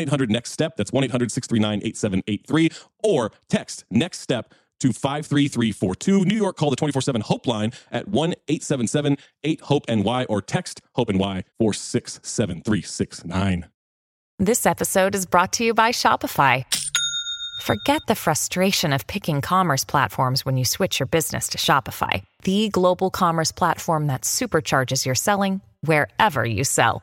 800 Next Step. That's 1 800 639 8783. Or text Next Step to 53342. New York, call the 24 7 Hope line at 1 877 8 Hope NY or text Hope NY 467369. This episode is brought to you by Shopify. Forget the frustration of picking commerce platforms when you switch your business to Shopify, the global commerce platform that supercharges your selling wherever you sell.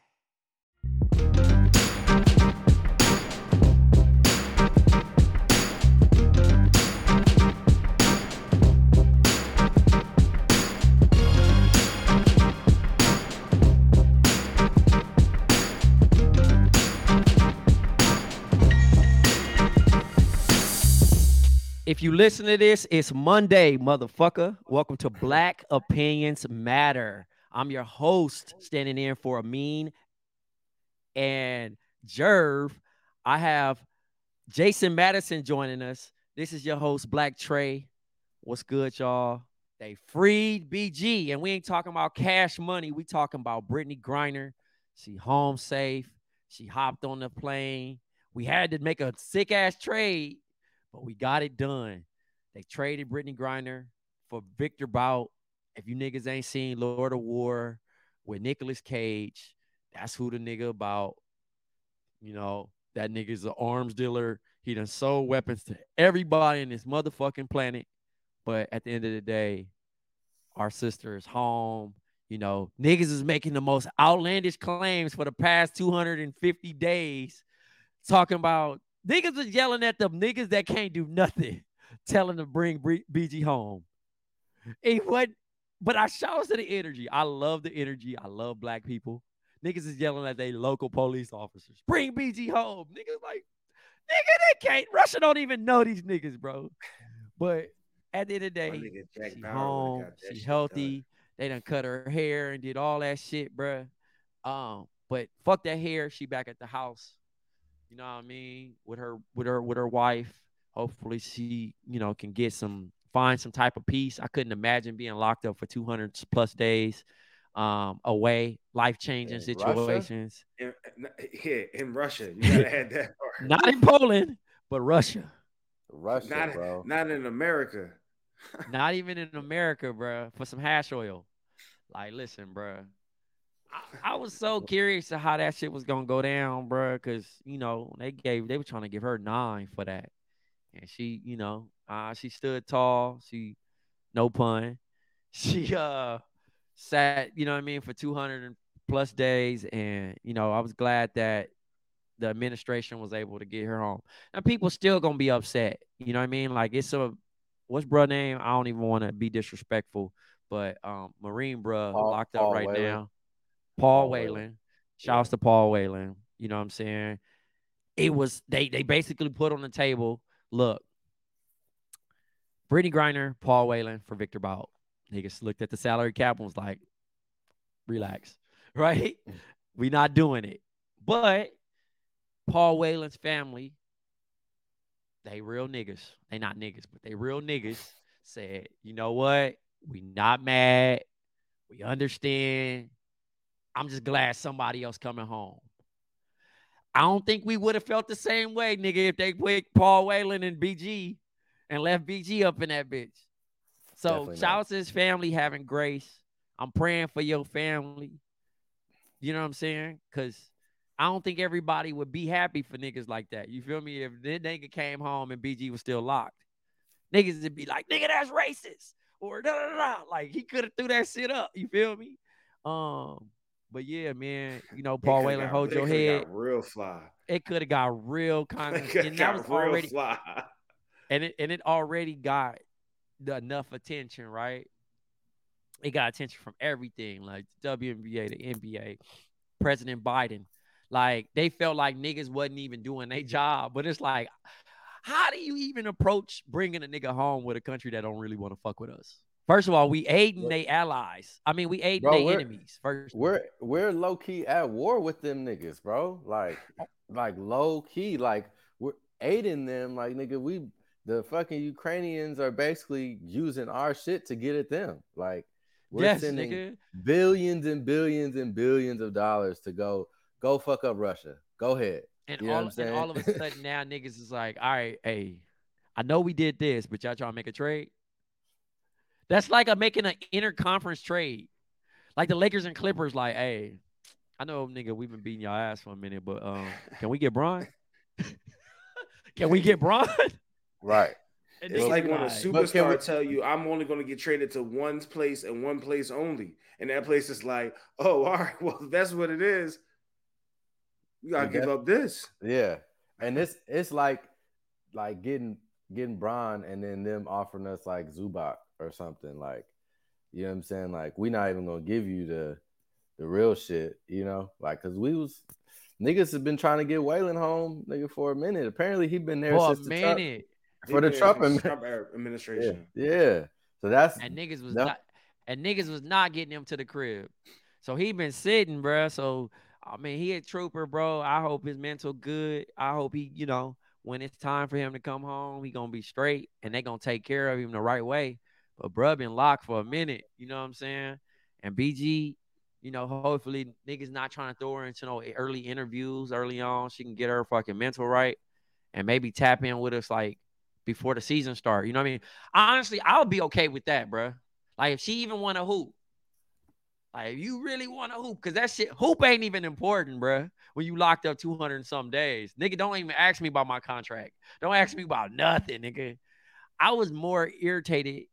If you listen to this, it's Monday, motherfucker. Welcome to Black Opinions Matter. I'm your host, standing in for Amin and Jerv. I have Jason Madison joining us. This is your host, Black Trey. What's good, y'all? They freed BG, and we ain't talking about cash money. We talking about Brittney Griner. She home safe. She hopped on the plane. We had to make a sick ass trade but we got it done. They traded Brittney Griner for Victor Bout. If you niggas ain't seen Lord of War with Nicolas Cage, that's who the nigga about. You know, that nigga's an arms dealer. He done sold weapons to everybody in this motherfucking planet. But at the end of the day, our sister is home. You know, niggas is making the most outlandish claims for the past 250 days, talking about Niggas was yelling at them niggas that can't do nothing, telling them to bring BG home. It what? But I shout out to the energy. I love the energy. I love black people. Niggas is yelling at they local police officers. Bring BG home. Niggas like, nigga, they can't. Russia don't even know these niggas, bro. But at the end of the day, she home. She healthy. Done. They done cut her hair and did all that shit, bro. Um, but fuck that hair. She back at the house you know what I mean, with her with her with her wife. Hopefully she, you know, can get some find some type of peace. I couldn't imagine being locked up for 200 plus days um away, life-changing situations. In, yeah, in Russia. You gotta add that part. Not in Poland, but Russia. Russia, not, bro. Not in America. not even in America, bro, for some hash oil. Like, listen, bro. I, was so curious to how that shit was gonna go down, bro. Cause you know they gave they were trying to give her nine for that, and she, you know, uh, she stood tall. She, no pun, she uh sat, you know what I mean, for two hundred plus days, and you know I was glad that the administration was able to get her home. Now people still gonna be upset, you know what I mean? Like it's a what's bro name? I don't even want to be disrespectful, but um, Marine bruh Paul- locked up Paul right Whelan. now. Paul Whelan. Shouts to Paul Whelan. You know what I'm saying? It was they they basically put on the table. Look, Brittney Griner, Paul Whelan for Victor Bout. Niggas looked at the salary cap and was like, relax, right? we not doing it. But Paul Whelan's family, they real niggas. They not niggas, but they real niggas said, you know what? We not mad. We understand. I'm just glad somebody else coming home. I don't think we would have felt the same way, nigga, if they put Paul Whelan and BG and left BG up in that bitch. So Definitely shout out to his family having grace. I'm praying for your family. You know what I'm saying? Cause I don't think everybody would be happy for niggas like that. You feel me? If that nigga came home and BG was still locked, niggas would be like, nigga, that's racist. Or da da da. da. Like he could have threw that shit up. You feel me? Um, but yeah, man, you know, Paul Whelan, got- hold your head. got real fly. It could have got real kind of, and that got was real already, fly. and it and it already got the enough attention, right? It got attention from everything, like WNBA, the NBA, President Biden. Like they felt like niggas wasn't even doing their job, but it's like, how do you even approach bringing a nigga home with a country that don't really want to fuck with us? First of all, we aiding they allies. I mean, we aiding they enemies. First, We're we're low key at war with them niggas, bro. Like like low key, like we're aiding them. Like nigga, we the fucking Ukrainians are basically using our shit to get at them. Like we're yes, sending nigga. billions and billions and billions of dollars to go go fuck up Russia. Go ahead. And You all and all of a sudden now niggas is like, all right, hey, I know we did this, but y'all trying to make a trade. That's like a making an interconference trade. Like the Lakers and Clippers, like, hey, I know nigga, we've been beating y'all ass for a minute, but um, can we get Bron? can we get Bron? Right. And It's like when a superstar we- tell you, "I'm only going to get traded to one place and one place only," and that place is like, "Oh, all right, well, that's what it is. You gotta We give got- up this." Yeah. And it's it's like like getting getting Bron and then them offering us like Zubac or something like you know what I'm saying? Like we not even gonna give you the the real shit, you know? Like cause we was niggas have been trying to get Waylon home, nigga, for a minute. Apparently he been there for a since the Trump, for the Trump, since admi- Trump era- yeah, administration. yeah. So that's And niggas was No. not and niggas was not getting him to the crib. So he been sitting, bruh. So I mean, he a trooper, bro. I hope his mental good. I hope he, you know, when it's time for him to come home, he gonna be straight and they gonna take care of him the right way. But bruh been locked for a minute, you know what I'm saying? And BG, you know, hopefully niggas not trying to throw her into no early interviews early on. She can get her fucking mental right and maybe tap in with us like before the season start. You know what I mean? Honestly, I'll be okay with that, bruh. Like if she even want to hoop, like if you really want to hoop, because that shit hoop ain't even important, bruh. When you locked up 200 and some days, nigga, don't even ask me about my contract. Don't ask me about nothing, nigga. I was more irritated.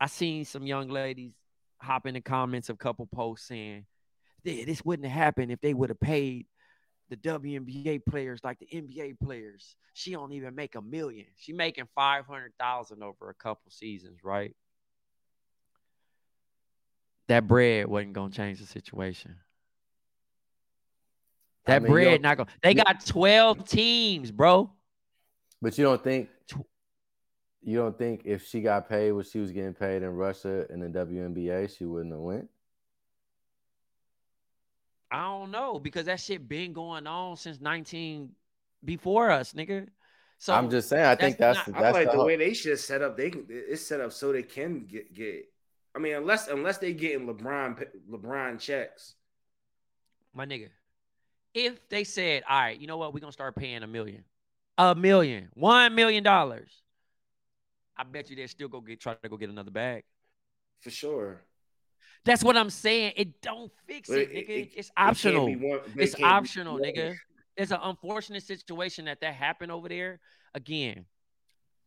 I seen some young ladies hop in the comments of a couple posts saying, "Yeah, this wouldn't have happened if they would have paid the WNBA players like the NBA players. She don't even make a million. She making five hundred thousand over a couple seasons, right? That bread wasn't gonna change the situation. I That mean, bread not gonna. They got twelve teams, bro. But you don't think you don't think if she got paid what she was getting paid in Russia in the WNBA, she wouldn't have went? I don't know because that shit been going on since nineteen before us, nigga. So I'm just saying. I think that's that's not- the, I that's feel like the the way they should set up, they it's set up so they can get get. I mean, unless unless they getting LeBron LeBron checks. my nigga, if they said, all right, you know what, we're gonna start paying a million, a million, one million dollars, I bet you they still go get try to go get another bag. For sure. That's what I'm saying. It don't fix it, it- nigga. it- it's optional. one- It's optional, nigga. It's an unfortunate situation that that happened over there. Again,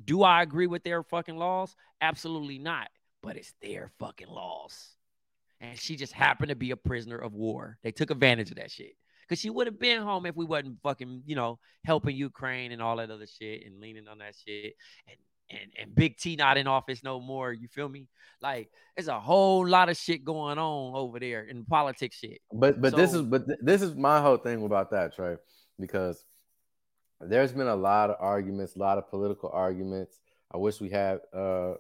do I agree with their fucking laws? Absolutely not. But it's their fucking laws. And she just happened to be a prisoner of war. They took advantage of that shit. Cause she would have been home if we wasn't fucking, you know, helping Ukraine and all that other shit and leaning on that shit. And and, and Big T not in office no more. You feel me? Like there's a whole lot of shit going on over there in politics shit. But but this is but th- this is my whole thing about that, Trey, because there's been a lot of arguments, a lot of political arguments. I wish we had uh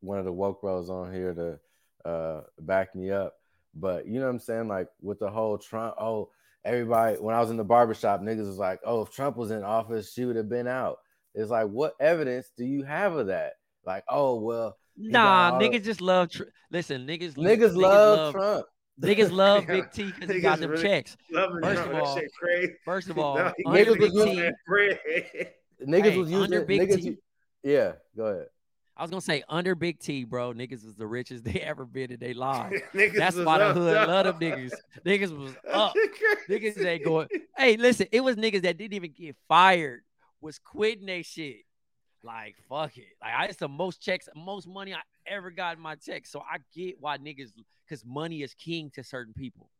one of the woke bros on here to uh back me up. But you know what I'm saying? Like with the whole Trump, oh, everybody when I was in the barbershop, niggas was like, oh, if Trump was in office, she would have been out. It's like, what evidence do you have of that? Like, oh well, Nah, got all the- niggas just love. Tr- Listen, niggas, niggas, love, Trump. Niggas love Big T because he got them really- checks. First Trump, of all-. First of all, No, niggas was love bread. Niggas Hey, was using Big niggas. T- Yeah, go ahead. I was gonna say under Big T, bro, niggas is the richest they ever been in their lives. That's why the hood love them niggas. Niggas was up. Niggas ain't going. Hey, listen, it was niggas that didn't even get fired, was quitting they shit. Like, fuck it. Like, I it's the most checks, most money I ever got in my check. So I get why niggas, because money is king to certain people.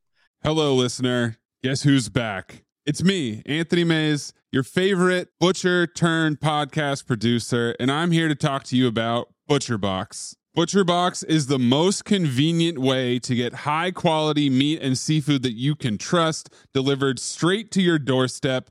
Hello, listener. Guess who's back? It's me, Anthony Mays, your favorite butcher turned podcast producer, and I'm here to talk to you about ButcherBox. ButcherBox is the most convenient way to get high quality meat and seafood that you can trust delivered straight to your doorstep,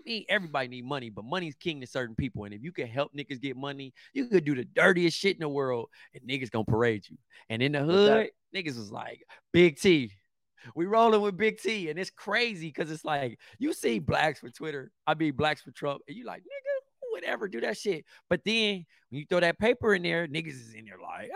I mean, everybody need money, but money's king to certain people. And if you can help niggas get money, you could do the dirtiest shit in the world, and niggas gonna parade you. And in the hood, niggas was like, Big T. We rolling with Big T, and it's crazy because it's like you see blacks for Twitter, I mean blacks for Trump, and you like, nigga, who would ever do that shit? But then when you throw that paper in there, niggas is in there like,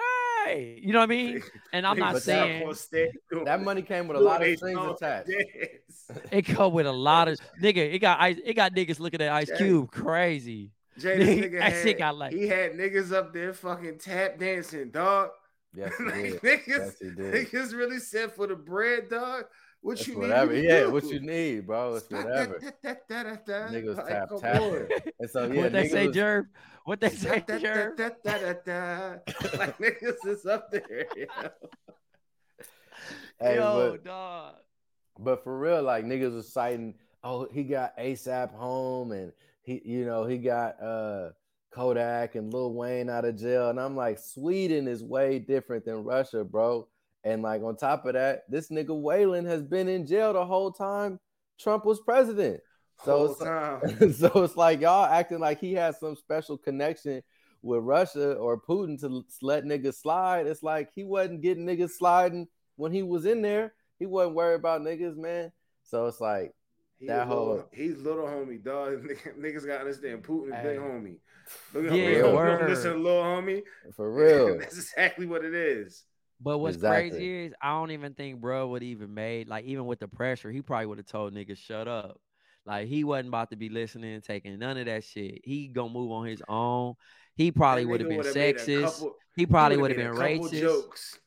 hey, you know what I mean? And I'm not saying gonna stay doing- That money came with a lot of strings attached. dance. it come with a lot of nigga. It got ice. It got niggas looking at Ice Cube crazy. Jay, this Nigga, nigga that had, shit got like- he had niggas up there fucking tap dancing, dog. Yes, he Like, did. niggas, Yes, he did. niggas really said for the bread, dog. What It's you whatever. need? me Yeah, what you need, bro. It's whatever. Niggas Niggas tap tap. And so yeah, what they say, was- Jerv? What they say, Da, da, Jerv? Like niggas is up there. yo. Hey, Yo, but- dog. But for real, like niggas was citing, oh, he got ASAP home and he, you know, he got uh Kodak and Lil Wayne out of jail. And I'm like, Sweden is way different than Russia, bro. And like on top of that, this nigga Waylon has been in jail the whole time Trump was president. So Whole it's time. so it's like y'all acting like he has some special connection with Russia or Putin to let niggas slide. It's like he wasn't getting niggas sliding when he was in there. He wasn't worried about niggas, man. So it's like, He That a little, whole- he's little homie, dog. Niggas, niggas gotta understand Putin is big homie. Look at Yeah, yeah, word. listen to little homie. for real. That's exactly what it is. But what's Exactly. crazy is I don't even think bro would even made like even with the pressure, he probably would have told niggas shut up. Like he wasn't about to be listening, and taking none of that shit. He gonna move on his own. He probably would have been would've made a sexist. couple- he probably would have been made a couple racist. Jokes.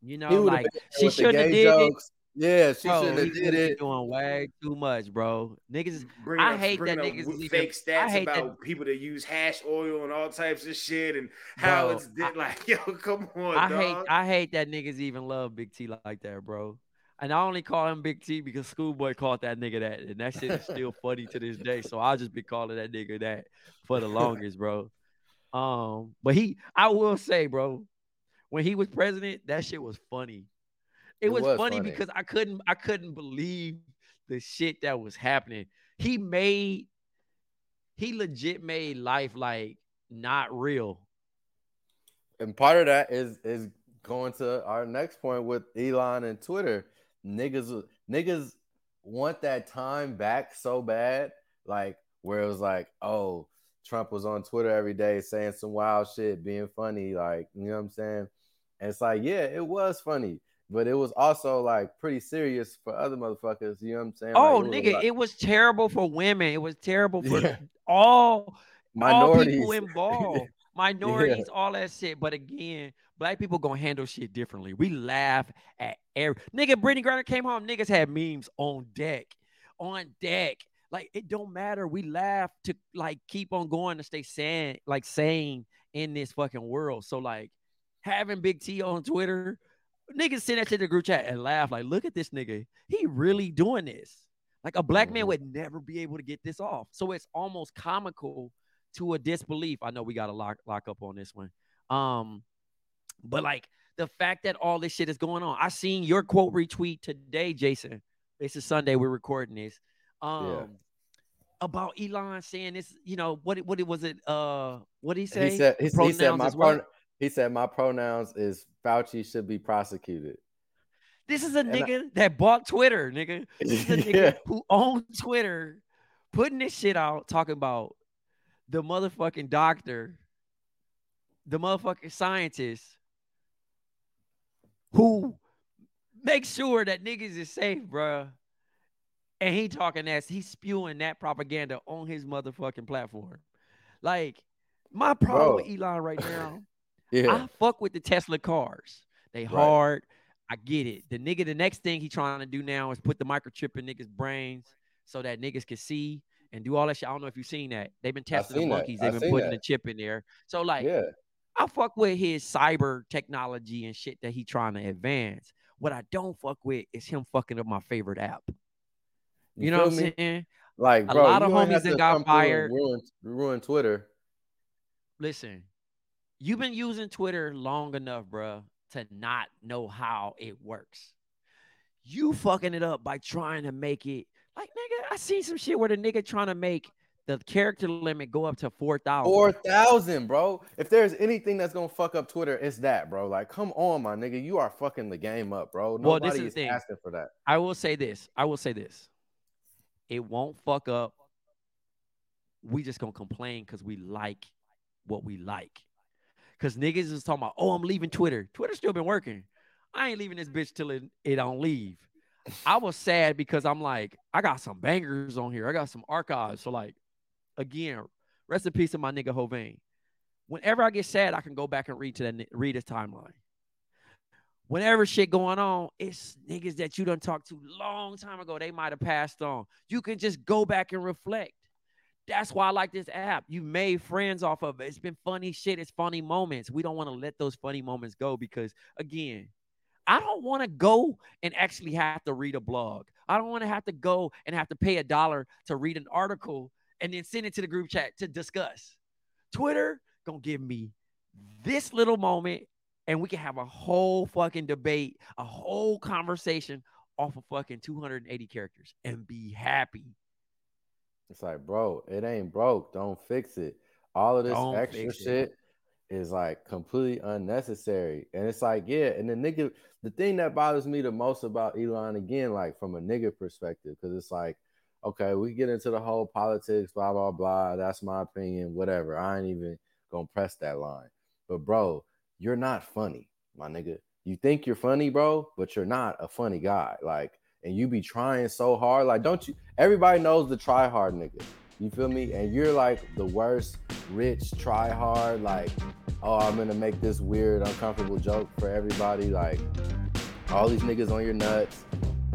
You know, like she shouldn't have did it. jokes. Yeah, she Bro, shouldn't have did would've been it. doing way too much, bro. Niggas, is- Bringing I up- hate that niggas fake even- I stats hate that- about people that use hash oil and all types of shit and how Bro, it's di- like, yo, come on, I dog. hate, I hate that niggas even love Big T like that, bro. And I only call him Big T because Schoolboy called that nigga that, and that shit is still funny to this day. So I'll just be calling that nigga that for the longest, bro. Um, but he, I will say, bro, when he was president, that shit was funny. It, It was, was funny, funny. because I couldn't, I couldn't believe the shit that was happening. He made, he legit made life like not real. And part of that is is going to our next point with Elon and Twitter. Niggas niggas want that time back so bad, like where it was like, oh, Trump was on Twitter every day saying some wild shit, being funny, like you know what I'm saying. And it's like, yeah, it was funny, but it was also like pretty serious for other motherfuckers. You know what I'm saying? Oh, Like, it was nigga, like it was terrible for women. It was terrible for Yeah. all all minorities. people involved, minorities, all that shit. But again, black people gonna handle shit differently. We laugh at every nigga. Brittney Griner came home. Niggas had memes on deck, on deck. Like it don't matter. We laugh to like keep on going to stay sane, like sane in this fucking world. So like having Big T on Twitter, niggas send that shit to the group chat and laugh. Like, look at this nigga. He really doing this. Like a black man Mhm. would never be able to get this off. So it's almost comical to a disbelief. I know we got to lock lock up on this one. Um, but like the fact that all this shit is going on. I seen your quote retweet today, Jason. This is Sunday. We're recording this. Um, about Elon saying this. You know what? it- What it was it? Uh, what he say? He said he, he said my he said my pronouns is Fauci should be prosecuted. This is a And I- nigga that bought Twitter, nigga. This is a nigga Yeah. who owns Twitter, putting this shit out, talking about the motherfucking doctor, the motherfucking scientist who makes sure that niggas is safe, bruh. And he talking that he's spewing that propaganda on his motherfucking platform. Like, my problem Bro. with Elon right now Yeah. I fuck with the Tesla cars. They hard. I get it. The nigga, the next thing he trying to do now is put the microchip in niggas' brains so that niggas can see and do all that shit. I don't know if you've seen that. They've been testing the monkeys. They've been putting that. the chip in there. So like, yeah. I fuck with his cyber technology and shit that he trying to advance. What I don't fuck with is him fucking up my favorite app. You, know what I'm saying? Like, A lot of homies that got come through and fired. Ruin, ruin Twitter. listen, you've been using Twitter long enough, bruh, to not know how it works. You fucking it up by trying to make it like nigga. I seen some shit where the nigga trying to make the character limit go up to four thousand. Four thousand, bro. If there's anything that's gonna fuck up Twitter, it's that, bro. Like, come on, my nigga. You are fucking the game up, bro. Well, this Nobody is is thing. asking for that. I will say this. I will say this. It won't fuck up. We just gonna complain because we like what we like. Cause niggas is talking about, oh, I'm leaving Twitter. Twitter still been working. I ain't leaving this bitch till it, it don't leave. I was sad because I'm like, I got some bangers on here. I got some archives. So like, again, rest in peace to my nigga Hovain. Whenever I get sad, I can go back and read to that read his timeline. Whenever shit going on, it's niggas that you done talked to long time ago. They might have passed on. You can just go back and reflect. That's why I like this app. You made friends off of it. It's been funny shit. It's funny moments. We don't want to let those funny moments go because, again, I don't want to go and actually have to read a blog. I don't want to have to go and have to pay a dollar to read an article and then send it to the group chat to discuss. Twitter gonna give me this little moment and we can have a whole fucking debate, a whole conversation off of fucking 280 characters and be happy. It's like, bro, it ain't broke. Don't fix it. All of this Don't extra shit is like completely unnecessary. And it's like, yeah, and the nigga, the thing that bothers me the most about Elon again, like from a nigga perspective, because it's like, okay, we get into the whole politics, blah, blah, blah. That's my opinion, whatever. I ain't even gonna press that line. But bro, you're not funny, my nigga. You think you're funny, bro, but you're not a funny guy. Like, and you be trying so hard. Like, don't you? Everybody knows the try hard nigga. You feel me? And you're like the worst rich try hard. Like, oh, I'm gonna make this weird, uncomfortable joke for everybody. Like, all these niggas on your nuts,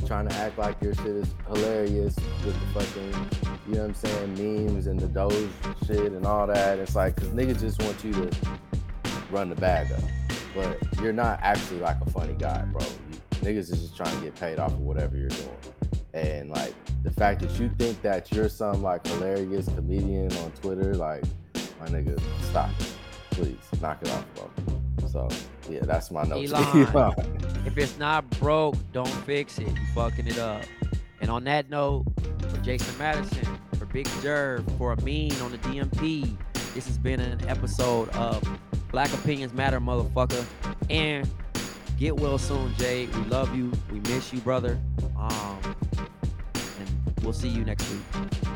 trying to act like your shit is hilarious with the fucking, you know what I'm saying, memes and the Doge shit and all that. It's like, cause niggas just want you to run the bag up. But you're not actually like a funny guy, bro. Niggas is just trying to get paid off of whatever you're doing. And like the fact that you think that you're some like hilarious comedian on Twitter, like my nigga, stop it. Please knock it off, bro. So yeah, that's my note. Elon. Elon. If it's not broke, don't fix it. You fucking it up. And on that note, for Jason Madison, for Big Jerv, for Amin on the DMP, this has been an episode of Black Opinions Matter, motherfucker. And get well soon, Jay. We love you. We miss you, brother. Um, and we'll see you next week.